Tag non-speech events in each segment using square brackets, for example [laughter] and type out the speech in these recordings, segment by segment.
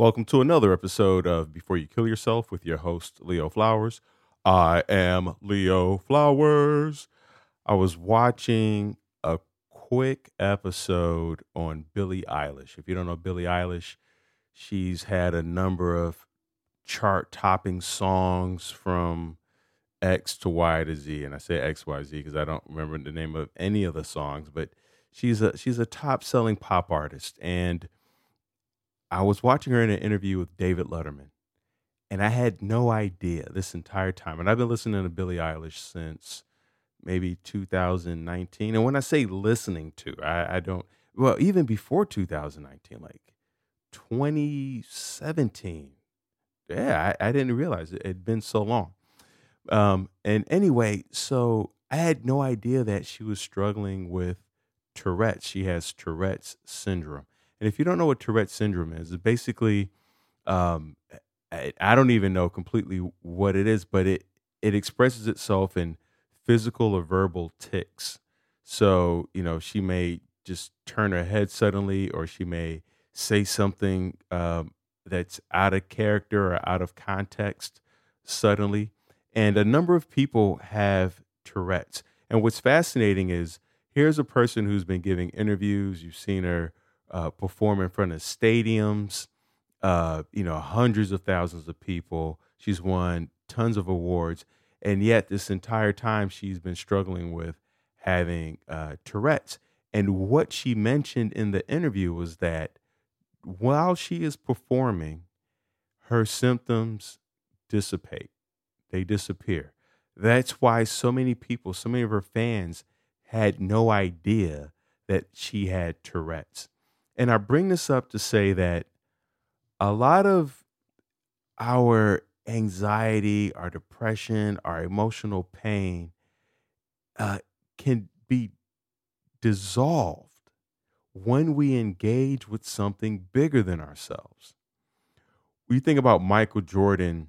Welcome to another episode of Before You Kill Yourself with your host, Leo Flowers. I am Leo Flowers. I was watching a quick episode on Billie Eilish. If you don't know Billie Eilish, she's had a number of chart topping songs from X to Y to Z. And I say X, Y, Z because I don't remember the name of any of the songs, but she's a she's a top selling pop artist. And I was watching her in an interview with David Letterman, and I had no idea this entire time. And I've been listening to Billie Eilish since maybe 2019. And when I say listening to, I, I don't, well, even before 2019, like 2017. Yeah, I, I didn't realize it had been so long. Um, and anyway, so I had no idea that she was struggling with Tourette's. She has Tourette's syndrome. And if you don't know what Tourette's syndrome is, it's basically, um, I, I don't even know completely what it is, but it it expresses itself in physical or verbal tics. So you know, she may just turn her head suddenly, or she may say something um, that's out of character or out of context suddenly. And a number of people have Tourette's. And what's fascinating is here's a person who's been giving interviews. You've seen her uh, perform in front of stadiums, uh, you know, hundreds of thousands of people. She's won tons of awards, and yet this entire time she's been struggling with having uh, Tourette's. And what she mentioned in the interview was that while she is performing, her symptoms dissipate, they disappear. That's why so many people, so many of her fans had no idea that she had Tourette's. And I bring this up to say that a lot of our anxiety, our depression, our emotional pain uh, can be dissolved when we engage with something bigger than ourselves. We think about Michael Jordan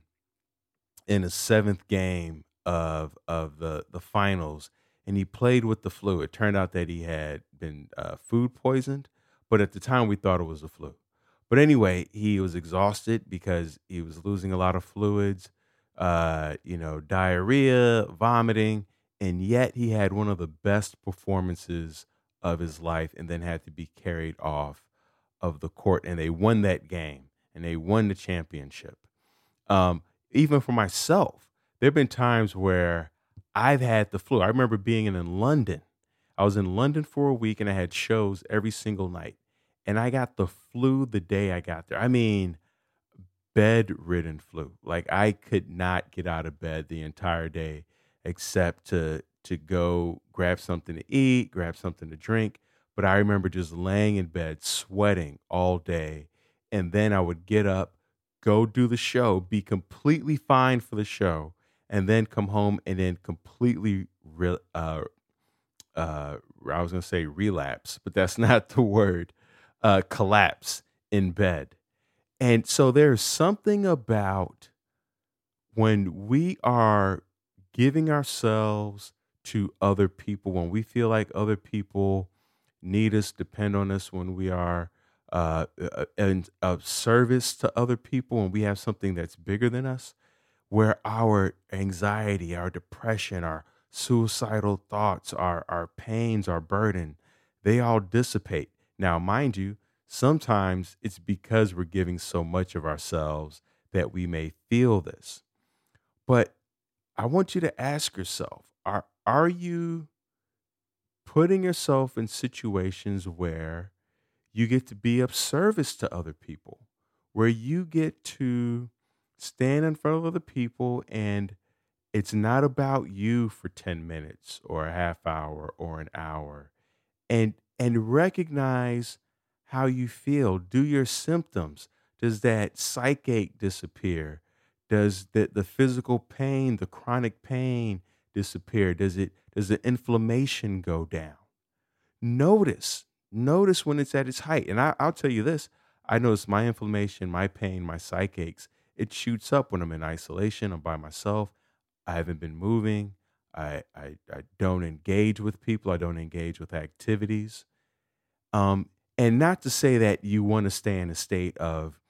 in the seventh game of of the the finals, and he played with the flu. It turned out that he had been uh, food poisoned, but at the time we thought it was the flu. But anyway, he was exhausted because he was losing a lot of fluids, uh, you know, diarrhea, vomiting, and yet he had one of the best performances of his life and then had to be carried off of the court. And they won that game and they won the championship. Um, even for myself, there have been times where I've had the flu. I remember being in London. I was in London for a week and I had shows every single night and I got the flu the day I got there. I mean, bedridden flu. Like I could not get out of bed the entire day except to to go grab something to eat, grab something to drink. But I remember just laying in bed, sweating all day, and then I would get up, go do the show, be completely fine for the show, and then come home and then completely re- uh, uh, I was gonna say relapse, but that's [laughs] not the word uh, collapse in bed. And so there's something about when we are giving ourselves to other people, when we feel like other people need us, depend on us, when we are uh, uh in, of service to other people, and we have something that's bigger than us, where our anxiety, our depression, our suicidal thoughts, our, our pains, our burden, they all dissipate. Now, mind you, sometimes it's because we're giving so much of ourselves that we may feel this. But I want you to ask yourself are, are you putting yourself in situations where you get to be of service to other people, where you get to stand in front of other people and it's not about you for 10 minutes or a half hour or an hour and and recognize how you feel. Do your symptoms. Does that psychache disappear? Does the, the physical pain the chronic pain disappear? Does it does the inflammation go down? Notice notice when it's at its height. And I, i'll tell you this i notice my inflammation my pain my psychaches it shoots up when i'm in isolation i'm by myself i haven't been moving I, I, I don't engage with people i don't engage with activities um, and not to say that you want to stay in a state of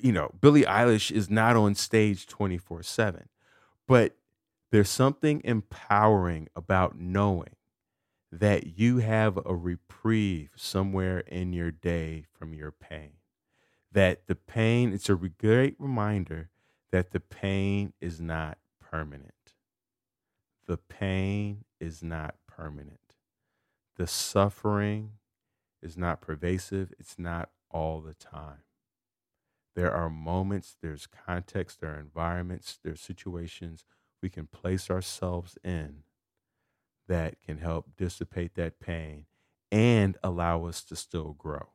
you know, Billie Eilish is not on stage 24 7, but there's something empowering about knowing that you have a reprieve somewhere in your day from your pain. That the pain, it's a great reminder that the pain is not permanent. The pain is not permanent. The suffering is not pervasive, it's not all the time. There are moments, there's context, there are environments, there's situations we can place ourselves in that can help dissipate that pain and allow us to still grow.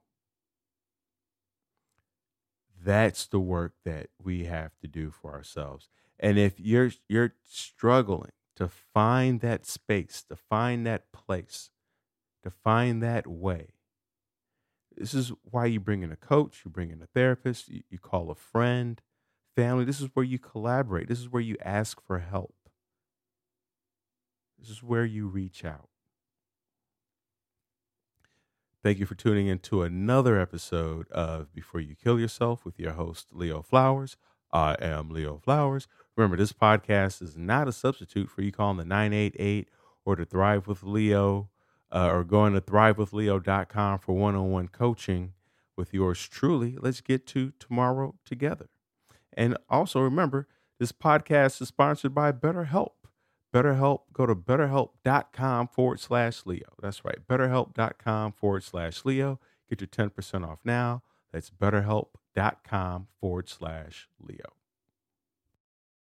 That's the work that we have to do for ourselves. And if you're you're struggling to find that space, to find that place, to find that way, this is why you bring in a coach, you bring in a therapist, you, you call a friend, family. This is where you collaborate. This is where you ask for help. This is where you reach out. Thank you for tuning in to another episode of Before You Kill Yourself with your host, Leo Flowers. I am Leo Flowers. Remember, this podcast is not a substitute for you calling the 988 or to Thrive with Leo uh, or going to thrivewithleo.com for one on one coaching with yours truly. Let's get to tomorrow together. And also remember, this podcast is sponsored by BetterHelp. BetterHelp, go to betterhelp.com forward slash Leo. That's right, betterhelp.com forward slash Leo. Get your 10% off now. That's betterhelp.com forward slash Leo.